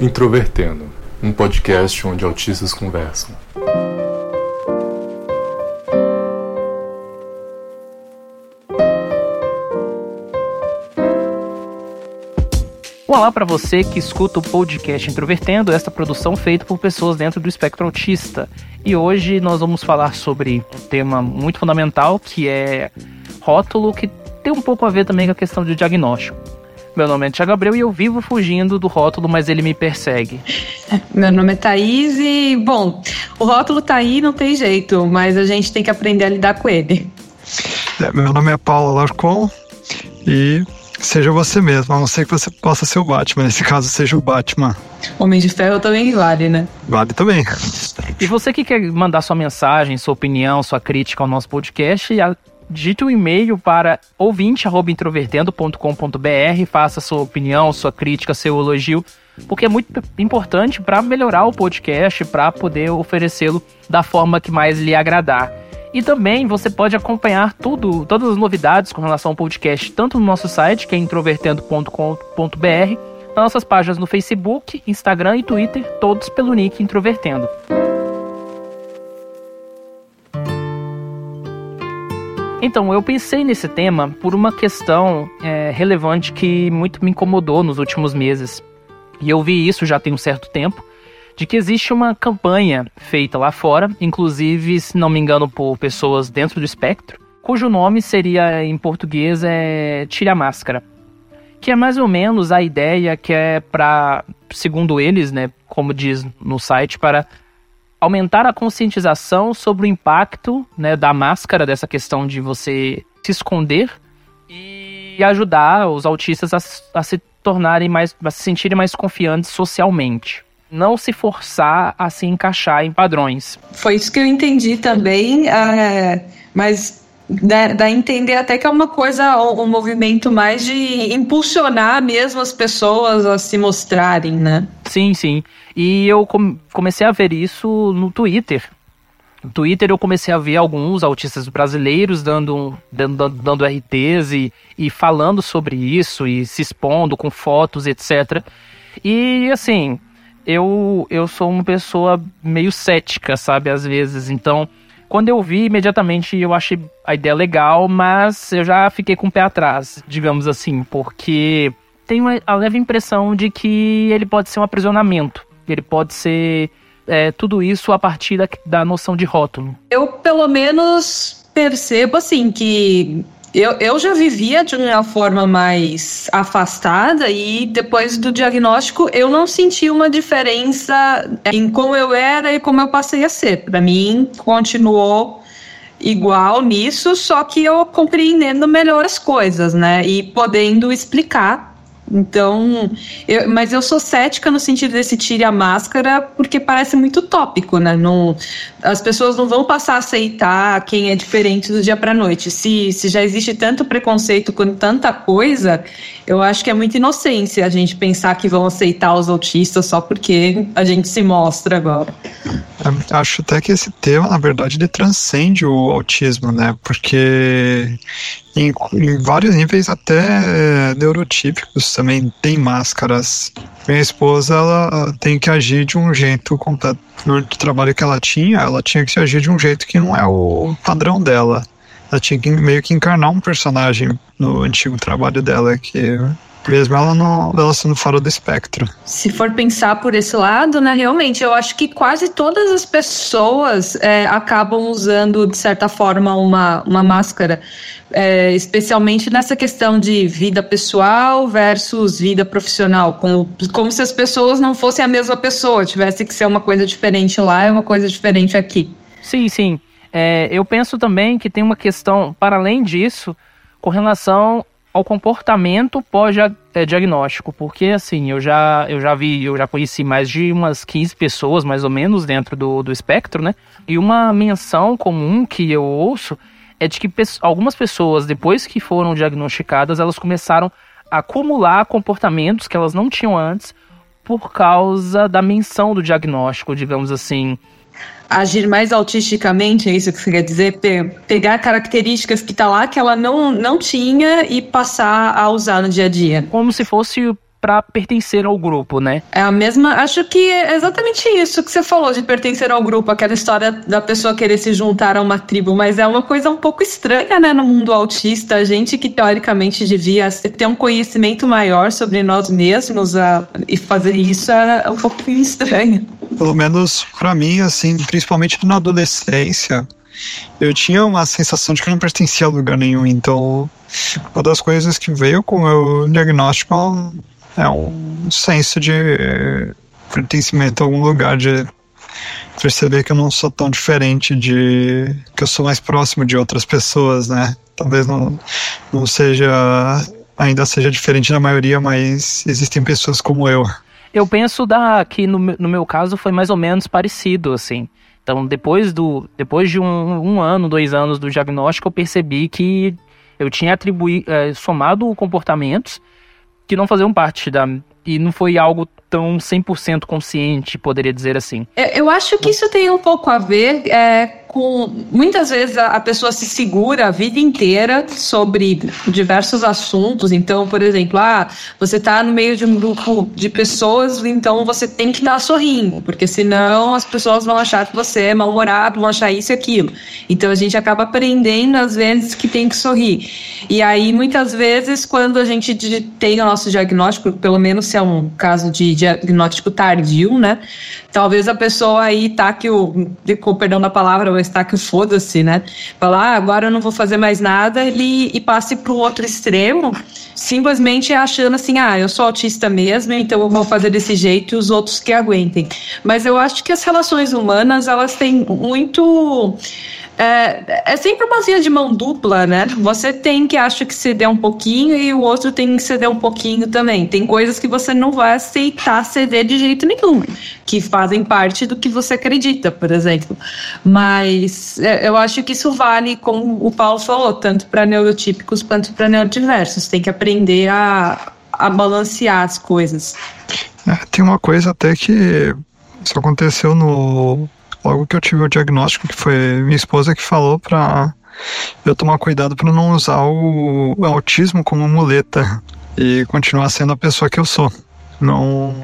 Introvertendo, um podcast onde autistas conversam. Olá para você que escuta o podcast Introvertendo, esta produção feita por pessoas dentro do espectro autista. E hoje nós vamos falar sobre um tema muito fundamental que é rótulo, que tem um pouco a ver também com a questão de diagnóstico. Meu nome é Tiago Abreu e eu vivo fugindo do rótulo, mas ele me persegue. Meu nome é Thaís e, bom, o rótulo tá aí, não tem jeito, mas a gente tem que aprender a lidar com ele. É, meu nome é Paulo Larcon e Seja você mesmo, a não ser que você possa ser o Batman. Nesse caso, seja o Batman. Homem de Ferro também vale, né? Vale também. E você que quer mandar sua mensagem, sua opinião, sua crítica ao nosso podcast, digite um e-mail para ouvinte@introvertendo.com.br, faça sua opinião, sua crítica, seu elogio, porque é muito importante para melhorar o podcast, para poder oferecê-lo da forma que mais lhe agradar. E também você pode acompanhar tudo, todas as novidades com relação ao podcast, tanto no nosso site, que é introvertendo.com.br, nas nossas páginas no Facebook, Instagram e Twitter, todos pelo nick Introvertendo. Então, eu pensei nesse tema por uma questão é, relevante que muito me incomodou nos últimos meses. E eu vi isso já tem um certo tempo, de que existe uma campanha feita lá fora, inclusive, se não me engano, por pessoas dentro do espectro, cujo nome seria em português é Tire a Máscara. Que é mais ou menos a ideia que é para, segundo eles, né, como diz no site, para aumentar a conscientização sobre o impacto né, da máscara, dessa questão de você se esconder e ajudar os autistas a, a se tornarem mais, a se sentirem mais confiantes socialmente não se forçar a se encaixar em padrões. Foi isso que eu entendi também, é, mas dá, a entender até que é uma coisa, um movimento mais de impulsionar mesmo as pessoas a se mostrarem, né? Sim, sim. E eu comecei a ver isso no Twitter. No Twitter eu comecei a ver alguns autistas brasileiros dando, dando, dando RTs e, e falando sobre isso e se expondo com fotos, etc. E assim, eu, eu sou uma pessoa meio cética, sabe, às vezes. Então, quando eu vi, imediatamente eu achei a ideia legal, mas eu já fiquei com o pé atrás, digamos assim, porque tenho a leve impressão de que ele pode ser um aprisionamento. Ele pode ser é, tudo isso a partir da, da noção de rótulo. Eu, pelo menos, percebo assim que eu, eu já vivia de uma forma mais afastada e depois do diagnóstico eu não senti uma diferença em como eu era e como eu passei a ser. Para mim, continuou igual nisso, só que eu compreendendo melhor as coisas, né? E podendo explicar então, eu, mas eu sou cética no sentido desse tire a máscara, porque parece muito tópico, né? Não, as pessoas não vão passar a aceitar quem é diferente do dia para noite. Se, se já existe tanto preconceito com tanta coisa, eu acho que é muita inocência a gente pensar que vão aceitar os autistas só porque a gente se mostra agora. Acho até que esse tema, na verdade, ele transcende o autismo, né? Porque em, em vários níveis, até é, neurotípicos, também tem máscaras. Minha esposa, ela tem que agir de um jeito completo. No trabalho que ela tinha, ela tinha que agir de um jeito que não é o padrão dela. Ela tinha que meio que encarnar um personagem no antigo trabalho dela, que mesmo ela não ela sendo fora do espectro. Se for pensar por esse lado, né, realmente, eu acho que quase todas as pessoas é, acabam usando, de certa forma, uma, uma máscara, é, especialmente nessa questão de vida pessoal versus vida profissional, como, como se as pessoas não fossem a mesma pessoa, tivesse que ser uma coisa diferente lá e uma coisa diferente aqui. Sim, sim. É, eu penso também que tem uma questão, para além disso, com relação ao comportamento pós-diagnóstico, porque assim, eu já, eu já vi, eu já conheci mais de umas 15 pessoas, mais ou menos, dentro do, do espectro, né? E uma menção comum que eu ouço é de que algumas pessoas, depois que foram diagnosticadas, elas começaram a acumular comportamentos que elas não tinham antes por causa da menção do diagnóstico, digamos assim agir mais autisticamente, é isso que você quer dizer? Pe pegar características que tá lá que ela não, não tinha e passar a usar no dia a dia. Como se fosse para pertencer ao grupo, né? É a mesma. Acho que é exatamente isso que você falou de pertencer ao grupo, aquela história da pessoa querer se juntar a uma tribo, mas é uma coisa um pouco estranha, né, no mundo autista. A gente que teoricamente devia ter um conhecimento maior sobre nós mesmos a, e fazer isso é um pouco estranho. Pelo menos para mim, assim, principalmente na adolescência, eu tinha uma sensação de que eu não pertencia a lugar nenhum, então uma das coisas que veio com o diagnóstico é um senso de pertencimento a algum lugar, de perceber que eu não sou tão diferente, de que eu sou mais próximo de outras pessoas, né? Talvez não, não seja, ainda seja diferente da maioria, mas existem pessoas como eu. Eu penso da, que no, no meu caso foi mais ou menos parecido, assim. Então, depois, do, depois de um, um ano, dois anos do diagnóstico, eu percebi que eu tinha atribuído, é, somado comportamentos que não faziam parte da. E não foi algo tão 100% consciente, poderia dizer assim. Eu acho que isso tem um pouco a ver é, com muitas vezes a, pessoa se segura a vida inteira sobre diversos assuntos. Então, por exemplo, ah, você está no meio de um grupo de pessoas, então você tem que estar sorrindo, porque senão as pessoas vão achar que você é mal-humorado, vão achar isso e aquilo. Então a gente acaba aprendendo às vezes que tem que sorrir. E aí, muitas vezes, quando a gente tem o nosso diagnóstico, pelo menos se é um caso de diagnóstico tardio, né? Talvez a pessoa aí tá que o, com perdão da palavra, está que foda-se, né? Falar, ah, agora eu não vou fazer mais nada ele, e passe para o outro extremo, simplesmente achando assim, ah, eu sou autista mesmo, então eu vou fazer desse jeito e os outros que aguentem. Mas eu acho que as relações humanas, elas têm muito é, é sempre uma via de mão dupla, né? Você tem que acha que ceder um pouquinho e o outro tem que ceder um pouquinho também. Tem coisas que você não vai aceitar ceder de jeito nenhum, que fazem parte do que você acredita, por exemplo. Mas é, eu acho que isso vale, como o Paulo falou, tanto para neurotípicos quanto para neurodiversos. Tem que aprender a, a balancear as coisas. É, tem uma coisa até que isso aconteceu no logo que eu tive o diagnóstico, que foi minha esposa que falou para eu tomar cuidado para não usar o, o autismo como muleta e continuar sendo a pessoa que eu sou. Não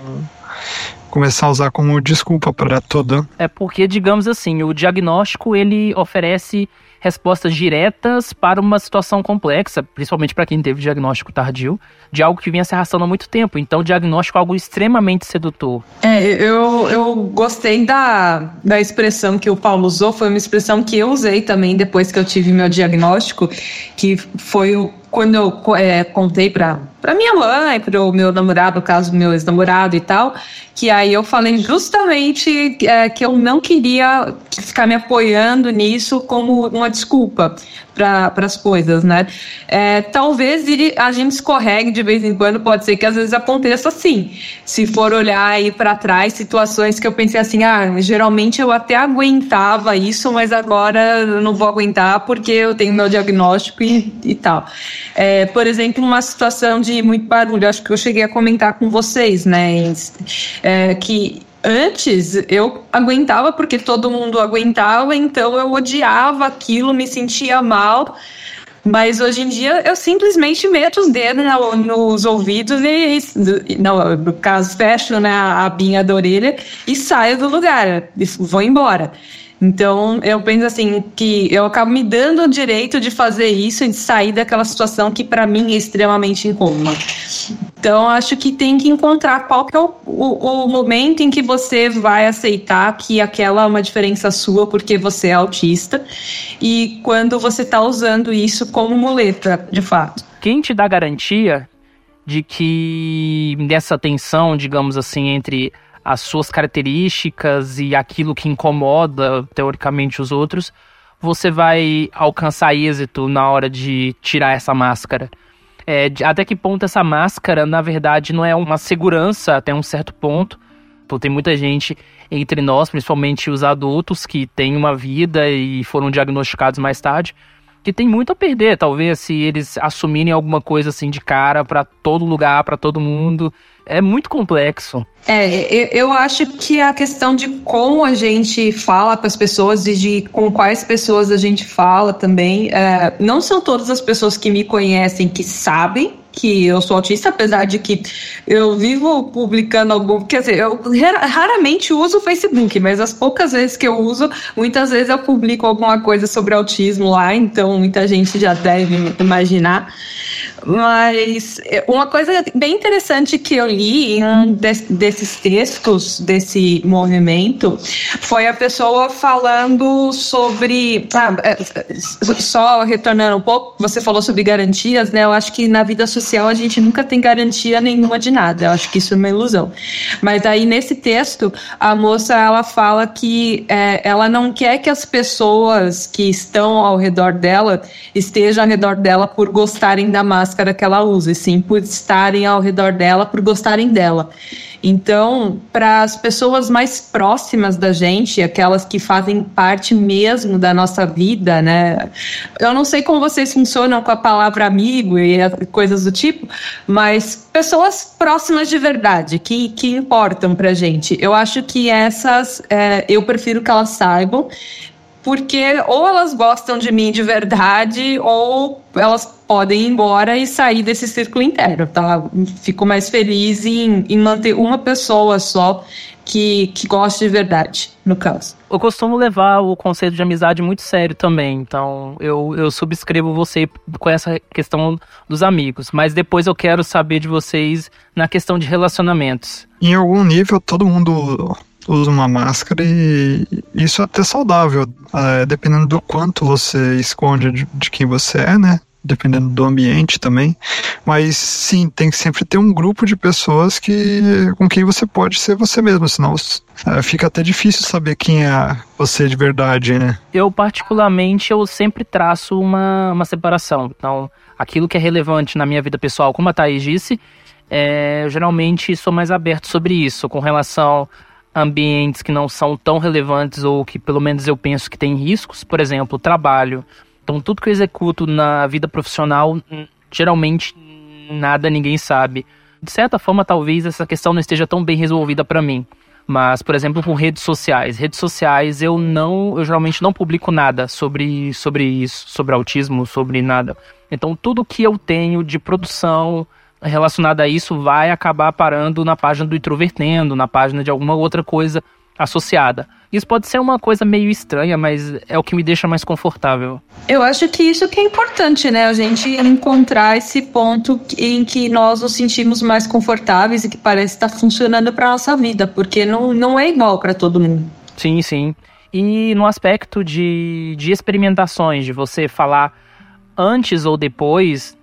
começar a usar como desculpa para tudo. É porque, digamos assim, o diagnóstico ele oferece respostas diretas para uma situação complexa, principalmente para quem teve diagnóstico tardio, de algo que vinha se arrastando há muito tempo. Então, diagnóstico é algo extremamente sedutor. É, eu, eu gostei da, da expressão que o Paulo usou, foi uma expressão que eu usei também depois que eu tive meu diagnóstico, que foi o quando eu é, contei para para minha mãe, para o meu namorado, no caso meu ex-namorado e tal, que aí eu falei justamente é, que eu não queria ficar me apoiando nisso como uma desculpa para as coisas, né? É, talvez ele, a gente escorregue de vez em quando, pode ser que às vezes aconteça assim. Se for olhar aí para trás, situações que eu pensei assim, ah, geralmente eu até aguentava isso, mas agora eu não vou aguentar porque eu tenho meu diagnóstico e, e tal. É, por exemplo, uma situação de muito barulho, acho que eu cheguei a comentar com vocês, né? É, que antes eu aguentava porque todo mundo aguentava, então eu odiava aquilo, me sentia mal. Mas hoje em dia eu simplesmente meto os dedos nos ouvidos e, não, no caso, fecho né, a abinha da orelha e saio do lugar, vou embora. Então, eu penso assim que eu acabo me dando o direito de fazer isso e de sair daquela situação que para mim é extremamente incômoda. Então, acho que tem que encontrar qual que é o, o, o, momento em que você vai aceitar que aquela é uma diferença sua porque você é autista e quando você está usando isso como muleta, de fato. Quem te dá garantia de que nessa tensão, digamos assim, entre as suas características e aquilo que incomoda teoricamente os outros, você vai alcançar êxito na hora de tirar essa máscara. É, até que ponto essa máscara, na verdade, não é uma segurança até um certo ponto. Então, tem muita gente entre nós, principalmente os adultos, que têm uma vida e foram diagnosticados mais tarde, que tem muito a perder, talvez, se eles assumirem alguma coisa assim de cara para todo lugar, para todo mundo é muito complexo. É, eu acho que a questão de como a gente fala com as pessoas e de com quais pessoas a gente fala também, é, não são todas as pessoas que me conhecem que sabem que eu sou autista, apesar de que eu vivo publicando algum. Quer dizer, eu raramente uso o Facebook, mas as poucas vezes que eu uso, muitas vezes eu publico alguma coisa sobre autismo lá, então muita gente já deve imaginar. Mas é, uma coisa bem interessante que eu li um desses textos desse movimento foi a pessoa falando sobre. Ah, é, só retornando um pouco, você falou sobre garantias, né? Eu acho que na vida social a gente nunca tem garantia nenhuma de nada. Eu acho que isso é uma ilusão. Mas aí nesse texto, a moça ela fala que é, ela não quer que as pessoas que estão ao redor dela estejam ao redor dela por gostarem da máscara que ela usa, e sim por estarem ao redor dela, por gostarem dela. Então, para as pessoas mais próximas da gente, aquelas que fazem parte mesmo da nossa vida, né? Eu não sei como vocês funcionam com a palavra amigo e coisas do tipo, mas pessoas próximas de verdade, que, que importam pra gente. Eu acho que essas, é, eu prefiro que elas saibam porque ou elas gostam de mim de verdade, ou elas podem ir embora e sair desse círculo interno, tá? Fico mais feliz em, em manter uma pessoa só que, que gosta de verdade, no caso. Eu costumo levar o conceito de amizade muito sério também, então eu, eu subscrevo você com essa questão dos amigos, mas depois eu quero saber de vocês na questão de relacionamentos. Em algum nível, todo mundo usa uma máscara e isso é até saudável, é, dependendo do quanto você esconde de, de, quem você é, né? Dependendo do ambiente também. Mas sim, tem que sempre ter um grupo de pessoas que com quem você pode ser você mesmo, senão é, fica até difícil saber quem é você de verdade, né? Eu, particularmente, eu sempre traço uma, uma separação. Então, aquilo que é relevante na minha vida pessoal, como a Thaís disse, é, eu geralmente sou mais aberto sobre isso, com relação ambientes que não são tão relevantes ou que pelo menos eu penso que tem riscos, por exemplo, trabalho. Então, tudo que eu executo na vida profissional, hum, geralmente nada ninguém sabe. De certa forma, talvez essa questão não esteja tão bem resolvida para mim. Mas, por exemplo, com redes sociais. Redes sociais eu não, eu geralmente não publico nada sobre, sobre isso, sobre autismo, sobre nada. Então, tudo que eu tenho de produção, relacionada a isso vai acabar parando na página do Introvertendo, na página de alguma outra coisa associada. Isso pode ser uma coisa meio estranha, mas é o que me deixa mais confortável. Eu acho que isso que é importante, né? A gente encontrar esse ponto em que nós nos sentimos mais confortáveis e que parece estar funcionando para nossa vida, porque não, não é igual para todo mundo. Sim, sim. E no aspecto de, de experimentações, de você falar antes ou depois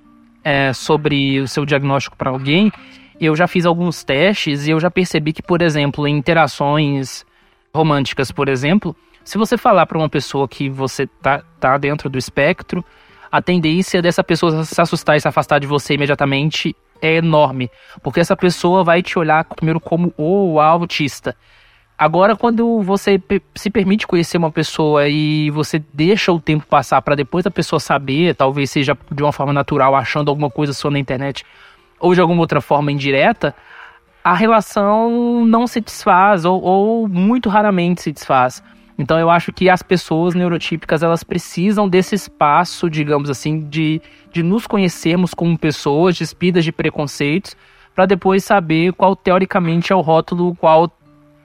é, sobre o seu diagnóstico para alguém, eu já fiz alguns testes e eu já percebi que, por exemplo, em interações românticas, por exemplo, se você falar para uma pessoa que você tá, tá dentro do espectro, a tendência dessa pessoa se assustar e se afastar de você imediatamente é enorme, porque essa pessoa vai te olhar primeiro como o autista. Agora, quando você se permite conhecer uma pessoa e você deixa o tempo passar para depois a pessoa saber, talvez seja de uma forma natural, achando alguma coisa sua na internet, ou de alguma outra forma indireta, a relação não se desfaz, ou, ou muito raramente se desfaz. Então eu acho que as pessoas neurotípicas elas precisam desse espaço, digamos assim, de, de nos conhecermos como pessoas despidas de preconceitos, para depois saber qual teoricamente é o rótulo qual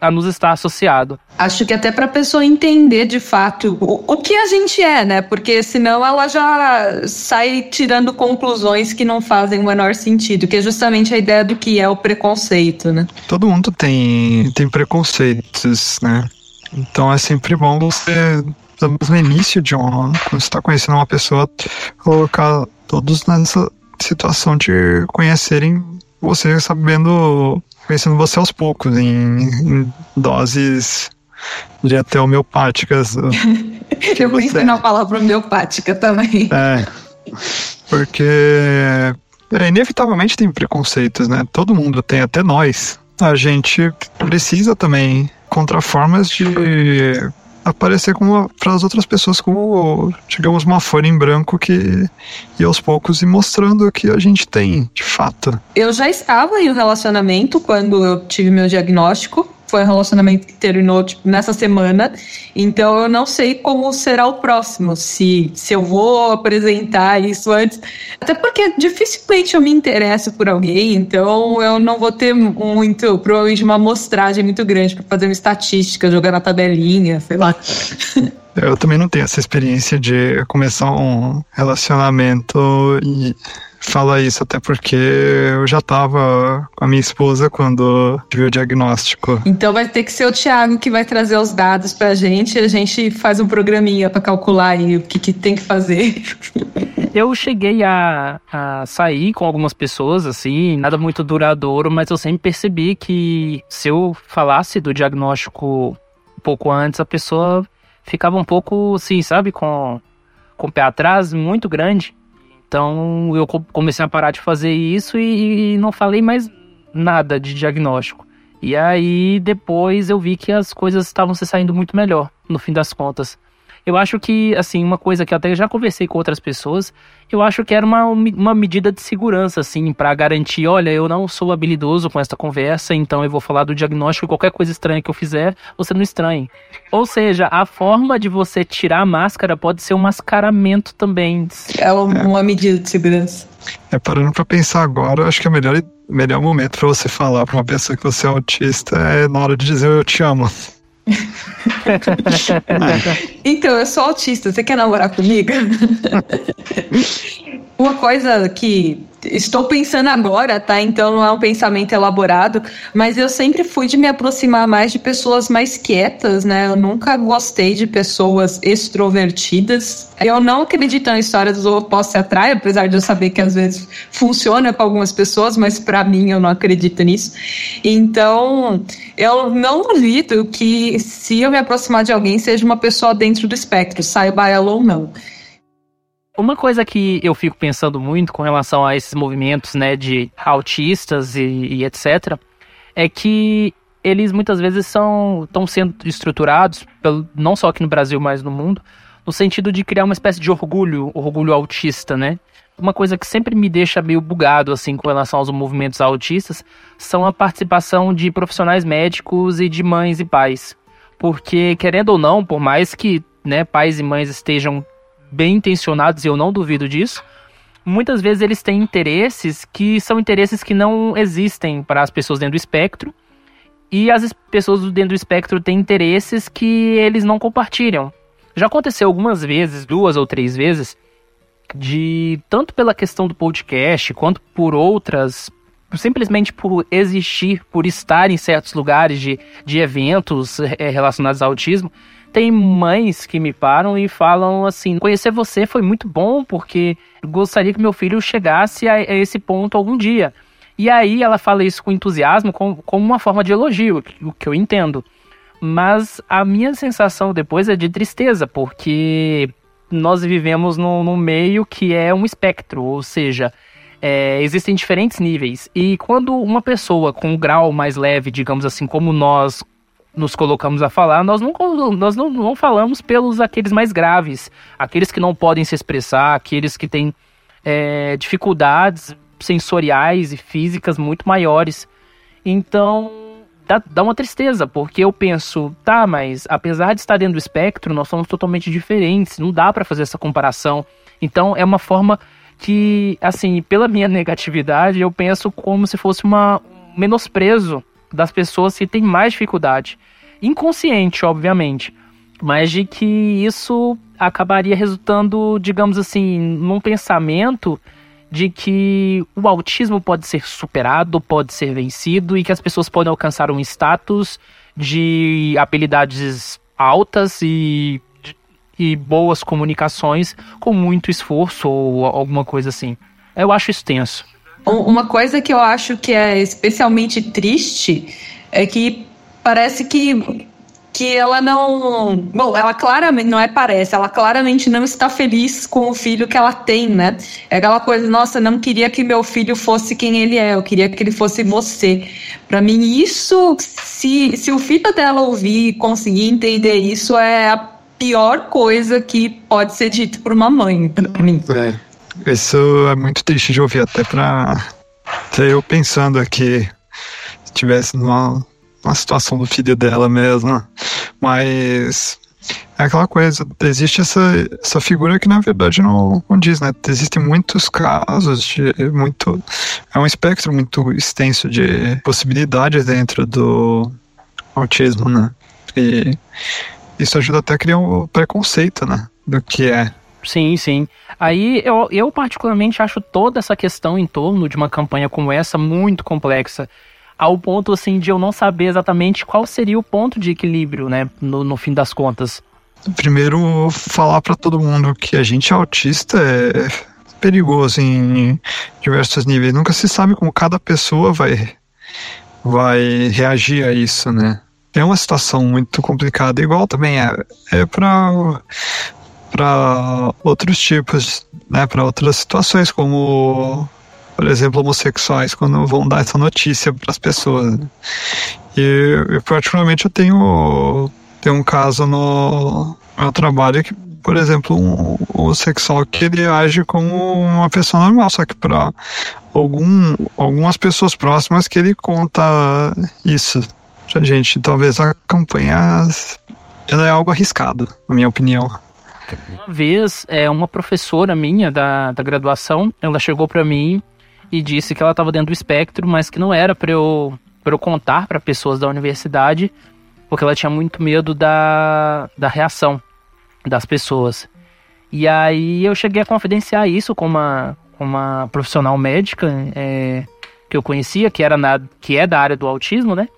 a nos estar associado. Acho que até para a pessoa entender de fato o, o, que a gente é, né? Porque senão ela já sai tirando conclusões que não fazem o menor sentido, que é justamente a ideia do que é o preconceito, né? Todo mundo tem, tem preconceitos, né? Então é sempre bom você, no início de um, quando você está conhecendo uma pessoa, colocar todos nessa situação de conhecerem você sabendo conhecendo você aos poucos, em, em doses de até homeopáticas. Eu pensei na palavra homeopática também. É. Porque é, inevitavelmente tem preconceitos, né? Todo mundo tem, até nós. A gente precisa também encontrar formas de aparecer para as outras pessoas como, digamos, uma folha em branco que e aos poucos ir mostrando que a gente tem, de fato. Eu já estava em um relacionamento quando eu tive meu diagnóstico. Foi um relacionamento que terminou tipo, nessa semana, então eu não sei como será o próximo, se, se eu vou apresentar isso antes. Até porque dificilmente eu me interesso por alguém, então eu não vou ter muito, provavelmente uma amostragem muito grande para fazer uma estatística, jogar na tabelinha, sei lá. Eu também não tenho essa experiência de começar um relacionamento e fala isso, até porque eu já tava com a minha esposa quando tive o diagnóstico. Então vai ter que ser o Thiago que vai trazer os dados pra gente e a gente faz um programinha para calcular aí o que, que tem que fazer. Eu cheguei a, a sair com algumas pessoas, assim, nada muito duradouro, mas eu sempre percebi que se eu falasse do diagnóstico um pouco antes, a pessoa ficava um pouco, assim, sabe, com, com o pé atrás muito grande. Então eu comecei a parar de fazer isso e, e não falei mais nada de diagnóstico. E aí depois eu vi que as coisas estavam se saindo muito melhor, no fim das contas. Eu acho que, assim, uma coisa que eu até já conversei com outras pessoas, eu acho que era uma, uma medida de segurança, assim, para garantir: olha, eu não sou habilidoso com esta conversa, então eu vou falar do diagnóstico e qualquer coisa estranha que eu fizer, você não estranhe. Ou seja, a forma de você tirar a máscara pode ser um mascaramento também. É uma medida de segurança. É, parando pra pensar agora, eu acho que o melhor, melhor momento para você falar pra uma pessoa que você é autista é na hora de dizer eu te amo. então, eu sou autista, você quer namorar comigo? Uma coisa que estou pensando agora, tá? Então não é um pensamento elaborado, mas eu sempre fui de me aproximar mais de pessoas mais quietas, né? Eu nunca gostei de pessoas extrovertidas. Eu não acredito na história dos opostos se atraem, apesar de eu saber que às vezes funciona para algumas pessoas, mas para mim eu não acredito nisso. Então, eu não duvido que se eu me aproximar de alguém seja uma pessoa dentro do espectro, saiba ela ou não. Uma coisa que eu fico pensando muito com relação a esses movimentos, né, de autistas e, e etc, é que eles muitas vezes são estão sendo estruturados, pelo, não só aqui no Brasil, mas no mundo, no sentido de criar uma espécie de orgulho, orgulho autista, né? Uma coisa que sempre me deixa meio bugado assim com relação aos movimentos autistas são a participação de profissionais médicos e de mães e pais. Porque querendo ou não, por mais que, né, pais e mães estejam bem intencionados, e eu não duvido disso, muitas vezes eles têm interesses que são interesses que não existem para as pessoas dentro do espectro, e as pessoas dentro do espectro têm interesses que eles não compartilham. Já aconteceu algumas vezes, duas ou três vezes, de tanto pela questão do podcast quanto por outras simplesmente por existir, por estar em certos lugares de, de eventos é, relacionados ao autismo, tem mães que me param e falam assim: conhecer você foi muito bom, porque gostaria que meu filho chegasse a, esse ponto algum dia. E aí ela fala isso com entusiasmo, como, como uma forma de elogio, o que eu entendo. Mas a minha sensação depois é de tristeza, porque nós vivemos num, num meio que é um espectro, ou seja, é, existem diferentes níveis. E quando uma pessoa com um grau mais leve, digamos assim, como nós nos colocamos a falar, nós não, nós não, não falamos pelos aqueles mais graves, aqueles que não podem se expressar, aqueles que têm é, dificuldades sensoriais e físicas muito maiores. Então, dá, dá uma tristeza, porque eu penso, tá, mas apesar de estar dentro do espectro, nós somos totalmente diferentes, não dá para fazer essa comparação. Então, é uma forma que, assim, pela minha negatividade, eu penso como se fosse uma, um menosprezo das pessoas que têm mais dificuldade. Inconsciente, obviamente, mas de que isso acabaria resultando, digamos assim, num pensamento de que o autismo pode ser superado, pode ser vencido e que as pessoas podem alcançar um status de habilidades altas e, e boas comunicações com muito esforço ou alguma coisa assim. Eu acho isso tenso. Uma coisa que eu acho que é especialmente triste é que parece que que ela não. Bom, ela claramente, não é parece, ela claramente não está feliz com o filho que ela tem, né? É aquela coisa, nossa, não queria que meu filho fosse quem ele é, eu queria que ele fosse você. Para mim, isso, se, se o filho dela ouvir e conseguir entender isso, é a pior coisa que pode ser dito por uma mãe, pra mim. É. Isso é muito triste de ouvir, até pra. Até eu pensando aqui, se tivesse numa, a situação do filho dela mesmo. Mas é aquela coisa, existe essa, essa figura que na verdade não condiz, né? Existem muitos casos de muito. É um espectro muito extenso de possibilidades dentro do autismo, né? E isso ajuda até a criar um preconceito, né? Do que é. Sim, sim. Aí eu, eu particularmente acho toda essa questão em torno de uma campanha como essa muito complexa ao ponto assim de eu não saber exatamente qual seria o ponto de equilíbrio, né, no, no fim das contas. Primeiro, falar para todo mundo que a gente autista é perigoso em diversos níveis. Nunca se sabe como cada pessoa vai vai reagir a isso, né? É uma situação muito complicada, igual também é, é para para outros tipos, né, para outras situações como por exemplo, homossexuais quando vão dar essa notícia para as pessoas. Né? E particularmente eu tenho, tenho um caso no meu trabalho que, por exemplo, um homossexual que ele age como uma pessoa normal, só que para algum, algumas pessoas próximas que ele conta isso. Gente, talvez a campanha ela é algo arriscado, na minha opinião. Uma vez, é, uma professora minha da, da graduação, ela chegou para mim e disse que ela estava dentro do espectro, mas que não era para eu, eu contar para pessoas da universidade, porque ela tinha muito medo da, da reação das pessoas. E aí eu cheguei a confidenciar isso com uma, uma profissional médica é, que eu conhecia, que, era na, que é da área do autismo, né?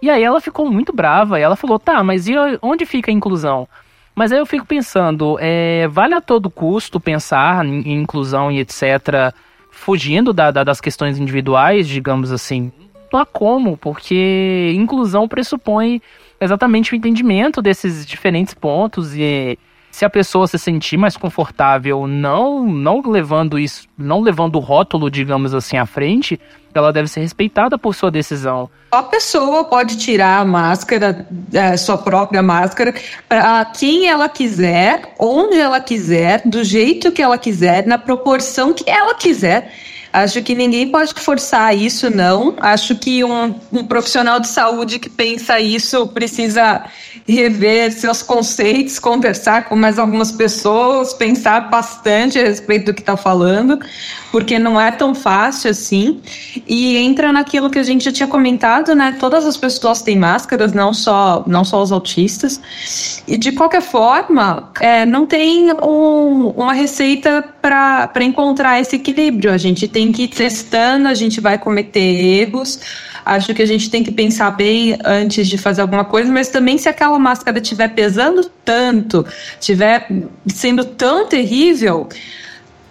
E aí ela ficou muito brava e ela falou: tá, mas e onde fica a inclusão? Mas aí eu fico pensando, é, vale a todo custo pensar em, inclusão e etc fugindo da, da, das questões individuais, digamos assim, não há como, porque inclusão pressupõe exatamente o entendimento desses diferentes pontos e se a pessoa se sentir mais confortável não não levando isso, não levando o rótulo, digamos assim, à frente, ela deve ser respeitada por sua decisão. A pessoa pode tirar a máscara, é, sua própria máscara, para quem ela quiser, onde ela quiser, do jeito que ela quiser, na proporção que ela quiser. Acho que ninguém pode forçar isso, não. Acho que um, um profissional de saúde que pensa isso precisa rever seus conceitos, conversar com mais algumas pessoas, pensar bastante a respeito do que está falando, porque não é tão fácil assim. E entra naquilo que a gente já tinha comentado, né? Todas as pessoas têm máscaras, não só, não só os autistas. E de qualquer forma, é, não tem um, uma receita para encontrar esse equilíbrio. A gente tem que ir testando, a gente vai cometer erros. Acho que a gente tem que pensar bem antes de fazer alguma coisa, mas também se aquela máscara estiver pesando tanto, estiver sendo tão terrível,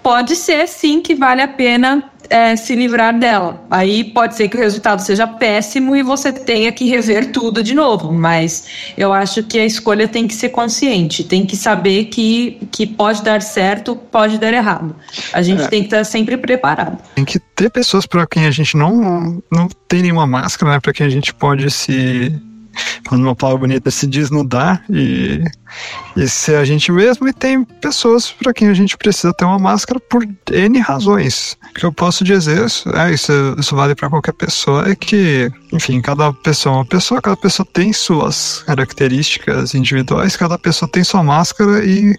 pode ser sim que vale a pena é, se livrar dela. Aí pode ser que o resultado seja péssimo e você tenha que rever tudo de novo, mas eu acho que a escolha tem que ser consciente, tem que saber que, que pode dar certo, pode dar errado. A gente é. tem que estar sempre preparado. Tem que ter pessoas para quem a gente não, não tem nenhuma máscara, né, para quem a gente pode se falando uma palavra bonita, se desnudar e, e ser a gente mesmo. E tem pessoas para quem a gente precisa ter uma máscara por N razões. O que eu posso dizer, é, isso, isso vale para qualquer pessoa, é que, enfim, cada pessoa é uma pessoa, cada pessoa tem suas características individuais, cada pessoa tem sua máscara e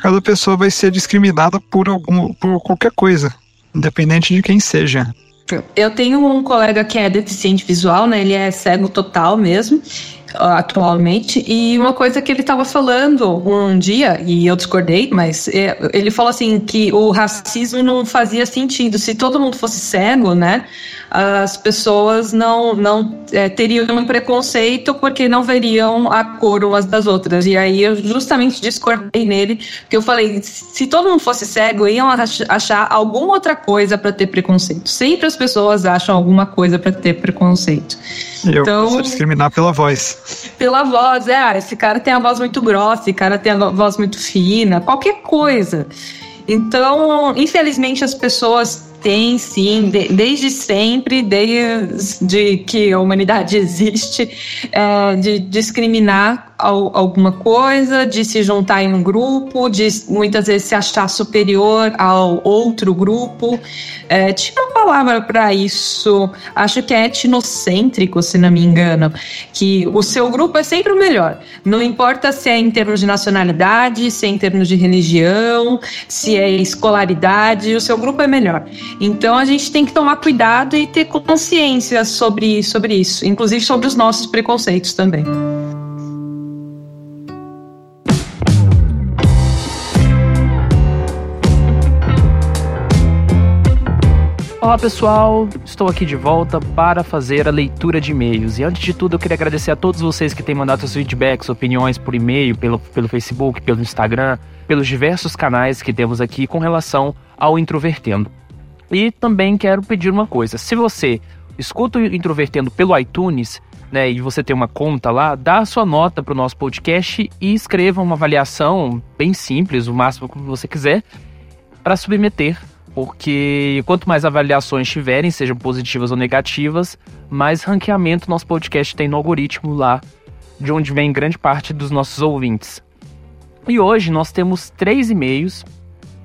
cada pessoa vai ser discriminada por, algum, por qualquer coisa, independente de quem seja. Eu tenho um colega que é deficiente visual, né? Ele é cego total mesmo atualmente. E uma coisa que ele estava falando um dia, e eu discordei, mas é, ele falou assim que o racismo não fazia sentido. Se todo mundo fosse cego, né? As pessoas não, não é, teriam um preconceito porque não veriam a cor umas das outras. E aí eu justamente discordei nele, que eu falei: se todo mundo fosse cego, iam achar alguma outra coisa para ter preconceito. Sempre as pessoas acham alguma coisa para ter preconceito. Eu então, posso discriminar pela voz. Pela voz, é. Ah, esse cara tem a voz muito grossa, esse cara tem a voz muito fina, qualquer coisa. Então, infelizmente, as pessoas têm sim, de, desde sempre, desde que a humanidade existe, é, de discriminar alguma coisa, de se juntar em um grupo, de muitas vezes se achar superior ao outro grupo. É, tinha uma palavra para isso, acho que é etnocêntrico, se não me engano, que o seu grupo é sempre o melhor. Não importa se é em termos de nacionalidade, se é em termos de religião, se é escolaridade, o seu grupo é melhor. Então a gente tem que tomar cuidado e ter consciência sobre, sobre isso, inclusive sobre os nossos preconceitos também. Olá pessoal, estou aqui de volta para fazer a leitura de e-mails. E antes de tudo, eu queria agradecer a todos vocês que têm mandado seus feedbacks, opiniões por e-mail, pelo, pelo Facebook, pelo Instagram, pelos diversos canais que temos aqui com relação ao Introvertendo. E também quero pedir uma coisa: se você escuta o Introvertendo pelo iTunes, né, e você tem uma conta lá, dá a sua nota para o nosso podcast e escreva uma avaliação bem simples, o máximo que você quiser, para submeter porque quanto mais avaliações tiverem, sejam positivas ou negativas, mais ranqueamento nosso podcast tem no algoritmo lá, de onde vem grande parte dos nossos ouvintes. E hoje nós temos três e-mails,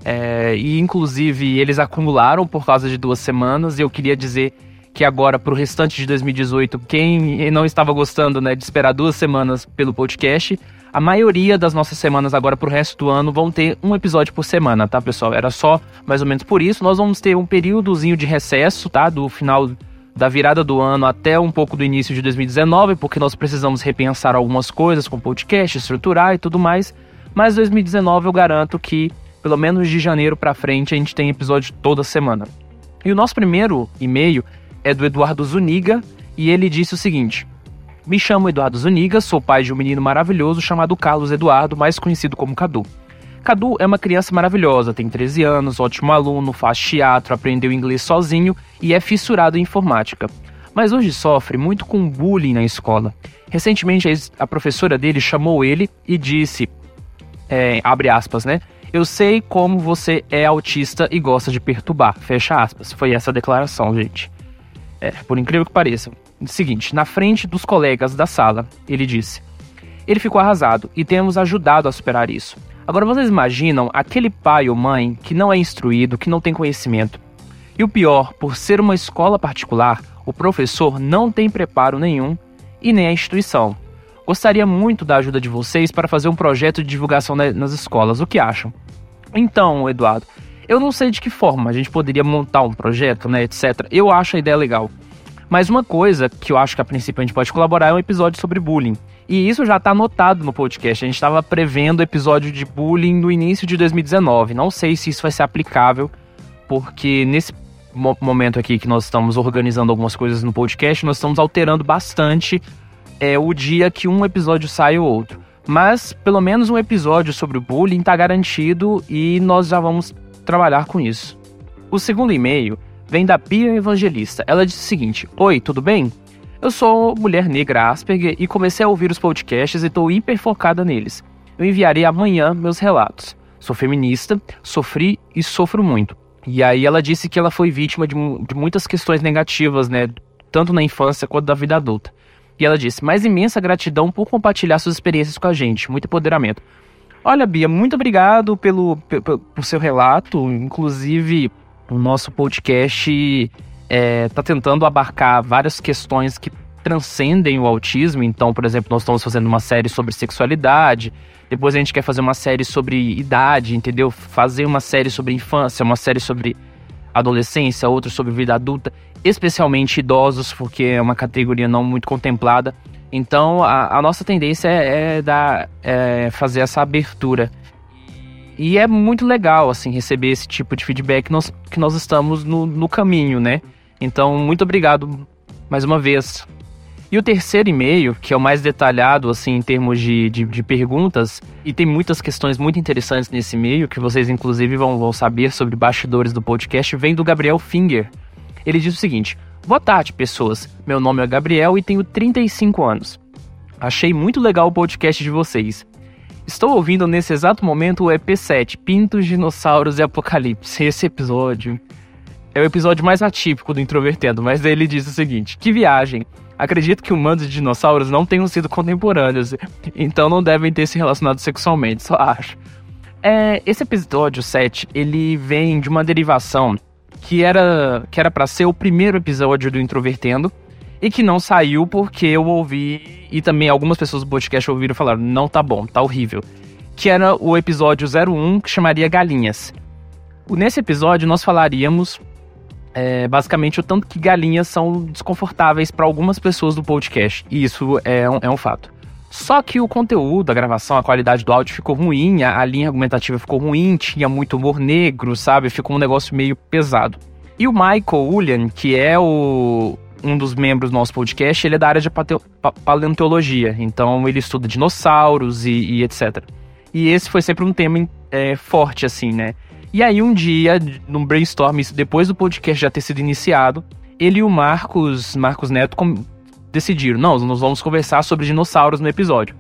é, e inclusive eles acumularam por causa de duas semanas, e eu queria dizer que agora, para o restante de 2018, quem não estava gostando né, de esperar duas semanas pelo podcast, a maioria das nossas semanas agora pro resto do ano vão ter um episódio por semana, tá, pessoal? Era só mais ou menos por isso. Nós vamos ter um períodozinho de recesso, tá? Do final da virada do ano até um pouco do início de 2019, porque nós precisamos repensar algumas coisas com o podcast, estruturar e tudo mais. Mas 2019 eu garanto que pelo menos de janeiro para frente a gente tem episódio toda semana. E o nosso primeiro e-mail é do Eduardo Zuniga e ele disse o seguinte: me chamo Eduardo Zuniga, sou pai de um menino maravilhoso chamado Carlos Eduardo, mais conhecido como Cadu. Cadu é uma criança maravilhosa, tem 13 anos, ótimo aluno, faz teatro, aprendeu inglês sozinho e é fissurado em informática. Mas hoje sofre muito com bullying na escola. Recentemente a professora dele chamou ele e disse, é, abre aspas, né? Eu sei como você é autista e gosta de perturbar, fecha aspas. Foi essa a declaração, gente. É, por incrível que pareça seguinte, na frente dos colegas da sala, ele disse: Ele ficou arrasado e temos ajudado a superar isso. Agora vocês imaginam aquele pai ou mãe que não é instruído, que não tem conhecimento. E o pior, por ser uma escola particular, o professor não tem preparo nenhum e nem a instituição. Gostaria muito da ajuda de vocês para fazer um projeto de divulgação nas escolas. O que acham? Então, Eduardo, eu não sei de que forma a gente poderia montar um projeto, né, etc. Eu acho a ideia legal. Mas uma coisa que eu acho que a princípio a gente pode colaborar é um episódio sobre bullying. E isso já está anotado no podcast. A gente estava prevendo episódio de bullying no início de 2019. Não sei se isso vai ser aplicável, porque nesse momento aqui que nós estamos organizando algumas coisas no podcast, nós estamos alterando bastante é, o dia que um episódio sai ou outro. Mas pelo menos um episódio sobre o bullying está garantido e nós já vamos trabalhar com isso. O segundo e-mail vem da Bia Evangelista. Ela disse o seguinte: Oi, tudo bem? Eu sou mulher negra Asperger e comecei a ouvir os podcasts e estou hiper focada neles. Eu enviarei amanhã meus relatos. Sou feminista, sofri e sofro muito. E aí ela disse que ela foi vítima de, de muitas questões negativas, né? Tanto na infância quanto da vida adulta. E ela disse: mais imensa gratidão por compartilhar suas experiências com a gente. Muito empoderamento. Olha, Bia, muito obrigado pelo, pelo, seu relato. Inclusive, o nosso podcast está é, tá tentando abarcar várias questões que transcendem o autismo. Então, por exemplo, nós estamos fazendo uma série sobre sexualidade. Depois a gente quer fazer uma série sobre idade, entendeu? Fazer uma série sobre infância, uma série sobre adolescência, outra sobre vida adulta, especialmente idosos, porque é uma categoria não muito contemplada. Então, a, a nossa tendência é, é, dar, é fazer essa abertura e é muito legal, assim, receber esse tipo de feedback que nós, que nós estamos no, no caminho, né? Então, muito obrigado mais uma vez. E o terceiro e-mail, que é o mais detalhado, assim, em termos de, de, de, perguntas, e tem muitas questões muito interessantes nesse e-mail, que vocês, inclusive, vão, vão saber sobre bastidores do podcast, vem do Gabriel Finger. Ele diz o seguinte: Boa tarde, pessoas. Meu nome é Gabriel e tenho 35 anos. Achei muito legal o podcast de vocês. Estou ouvindo nesse exato momento o EP7, Pintos, Dinossauros e Apocalipse. Esse episódio é o episódio mais atípico do Introvertendo, mas ele diz o seguinte: Que viagem! Acredito que humanos e dinossauros não tenham sido contemporâneos, então não devem ter se relacionado sexualmente, só acho. É, esse episódio 7, ele vem de uma derivação que era que era para ser o primeiro episódio do Introvertendo e que não saiu porque eu ouvi e também algumas pessoas do podcast ouviram falar não tá bom, tá horrível. Que era o episódio 01 que chamaria Galinhas. Nesse episódio nós falaríamos é, basicamente o tanto que galinhas são desconfortáveis para algumas pessoas do podcast. E isso é um, é um fato. Só que o conteúdo, a gravação, a qualidade do áudio ficou ruim, a, a linha argumentativa ficou ruim, tinha muito humor negro, sabe? Ficou um negócio meio pesado. E o Michael Ulian, que é o, um dos membros do nosso podcast, ele é da área de paleontologia, então ele estuda dinossauros e, e etc. E esse foi sempre um tema é, forte, assim, né? E aí um dia, num brainstorm, depois do podcast já ter sido iniciado, ele e o Marcos, Marcos Neto, decidiram, não, nós vamos conversar sobre dinossauros no episódio.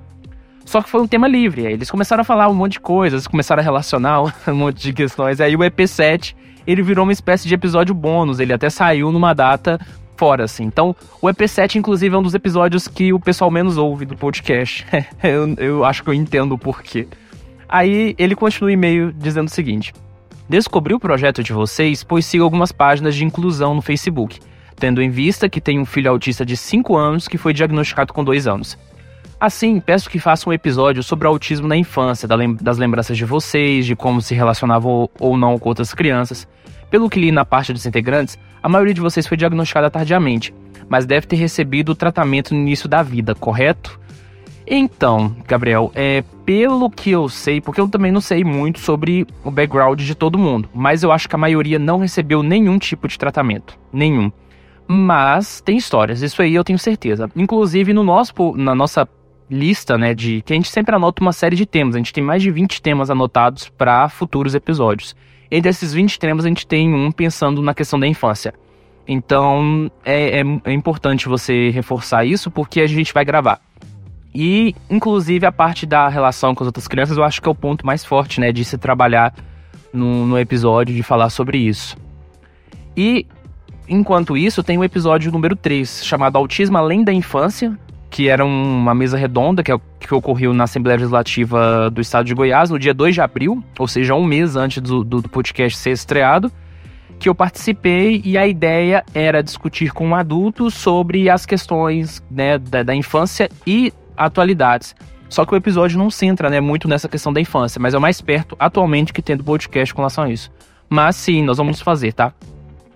Só que foi um tema livre, aí eles começaram a falar um monte de coisas, começaram a relacionar um monte de questões, aí o EP7, ele virou uma espécie de episódio bônus, ele até saiu numa data fora, assim. Então, o EP7, inclusive, é um dos episódios que o pessoal menos ouve do podcast. eu, eu acho que eu entendo o porquê. Aí ele continua o e-mail dizendo o seguinte: Descobri o projeto de vocês, pois sigo algumas páginas de inclusão no Facebook, tendo em vista que tenho um filho autista de 5 anos que foi diagnosticado com 2 anos. Assim, peço que façam um episódio sobre o autismo na infância, das lembranças de vocês, de como se relacionavam ou não com outras crianças. Pelo que li na parte dos integrantes, a maioria de vocês foi diagnosticada tardiamente, mas deve ter recebido o tratamento no início da vida, correto? Então, Gabriel, é pelo que eu sei, porque eu também não sei muito sobre o background de todo mundo, mas eu acho que a maioria não recebeu nenhum tipo de tratamento, nenhum. Mas tem histórias, isso aí eu tenho certeza. Inclusive no nosso na nossa lista, né, de que a gente sempre anota uma série de temas, a gente tem mais de 20 temas anotados para futuros episódios. Entre esses 20 temas a gente tem um pensando na questão da infância. Então é, é, é importante você reforçar isso porque a gente vai gravar. E, inclusive, a parte da relação com as outras crianças, eu acho que é o ponto mais forte, né, de se trabalhar no, no episódio, de falar sobre isso. E, enquanto isso, tem o episódio número 3, chamado Autismo Além da Infância, que era uma mesa redonda que, que ocorreu na Assembleia Legislativa do Estado de Goiás no dia 2 de abril, ou seja, um mês antes do, do, podcast ser estreado que eu participei e a ideia era discutir com adultos sobre as questões né, da, da, infância e atualidades. Só que o episódio não centra né, muito nessa questão da infância, mas é o mais perto atualmente que tem do podcast com relação a isso. Mas sim, nós vamos fazer, tá?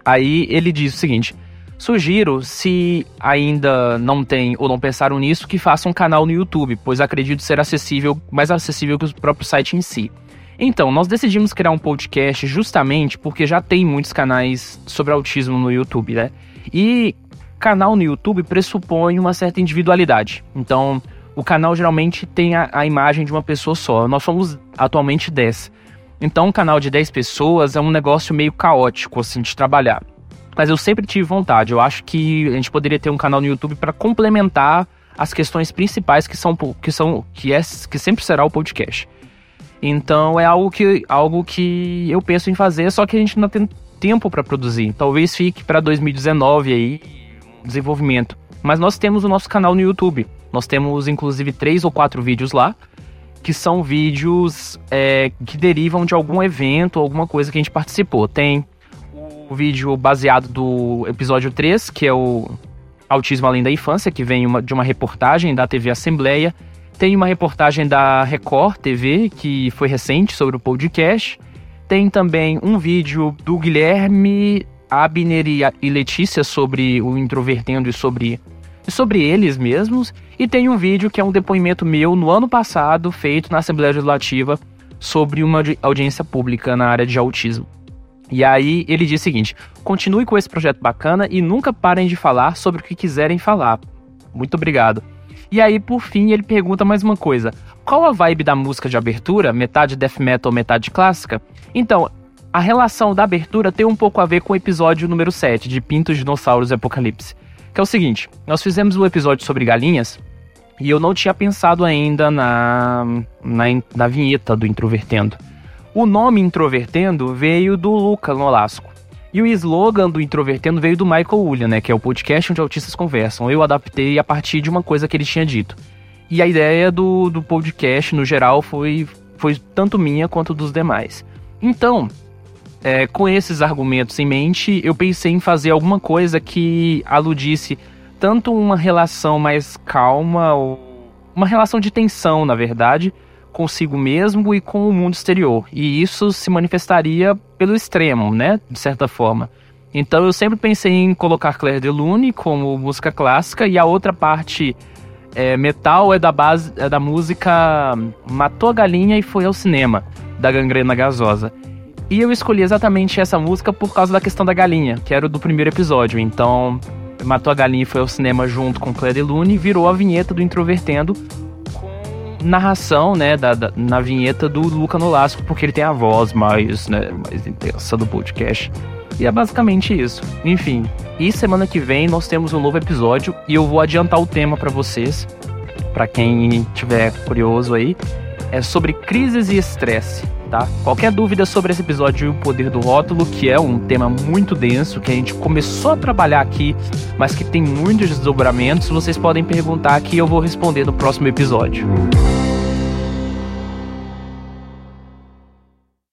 Aí ele diz o seguinte: sugiro, se ainda não tem ou não pensaram nisso, que façam um canal no YouTube, pois acredito ser acessível, mais acessível que o próprio site em si. Então, nós decidimos criar um podcast justamente porque já tem muitos canais sobre autismo no YouTube, né? E canal no YouTube pressupõe uma certa individualidade. Então, o canal geralmente tem a, a imagem de uma pessoa só. Nós somos atualmente 10. Então, um canal de 10 pessoas é um negócio meio caótico, assim, de trabalhar. Mas eu sempre tive vontade. Eu acho que a gente poderia ter um canal no YouTube para complementar as questões principais que são que são que é que sempre será o podcast. Então é algo que algo que eu penso em fazer, só que a gente não tem tempo para produzir. Talvez fique para 2019 aí desenvolvimento. Mas nós temos o nosso canal no YouTube. Nós temos inclusive três ou quatro vídeos lá, que são vídeos é, que derivam de algum evento, alguma coisa que a gente participou. Tem o vídeo baseado do episódio 3, que é o Autismo Além da Infância, que vem uma, de uma reportagem da TV Assembleia. Tem uma reportagem da Record TV, que foi recente, sobre o podcast. Tem também um vídeo do Guilherme Abner e Letícia sobre o Introvertendo e sobre, sobre eles mesmos. E tem um vídeo que é um depoimento meu no ano passado, feito na Assembleia Legislativa, sobre uma audiência pública na área de autismo. E aí ele diz o seguinte: continue com esse projeto bacana e nunca parem de falar sobre o que quiserem falar. Muito obrigado. E aí, por fim, ele pergunta mais uma coisa: qual a vibe da música de abertura? Metade death metal, metade clássica? Então, a relação da abertura tem um pouco a ver com o episódio número 7, de Pintos, Dinossauros e Apocalipse. Que é o seguinte, nós fizemos um episódio sobre galinhas, e eu não tinha pensado ainda na, na, na vinheta do Introvertendo. O nome Introvertendo veio do Luca Nolasco, E o slogan do Introvertendo veio do Michael William, né, que é o podcast onde autistas conversam. Eu adaptei a partir de uma coisa que ele tinha dito. E a ideia do, do podcast, no geral, foi, foi tanto minha quanto dos demais. Então, é, com esses argumentos em mente, eu pensei em fazer alguma coisa que aludisse tanto uma relação mais calma, uma relação de tensão, na verdade, consigo mesmo e com o mundo exterior. E isso se manifestaria pelo extremo, né? De certa forma. Então eu sempre pensei em colocar Claire de Lune como música clássica e a outra parte é, metal é da base é da música Matou a Galinha e Foi ao Cinema, da Gangrena Gasosa. E eu escolhi exatamente essa música por causa da questão da galinha, que era do primeiro episódio. Então, Matou a Galinha e Foi ao Cinema junto com Claire Lune virou a vinheta do Introvertendo narração, né, da, da, na vinheta do Luca Nolasco, porque ele tem a voz mais, né, mais intensa do podcast. E é basicamente isso. Enfim, e semana que vem nós temos um novo episódio e eu vou adiantar o tema para vocês, para quem tiver curioso aí, é sobre crises e estresse tá? Qualquer dúvida sobre esse episódio e o poder do rótulo, que é um tema muito denso, que a gente começou a trabalhar aqui, mas que tem muitos desdobramentos, vocês podem perguntar que eu vou responder no próximo episódio.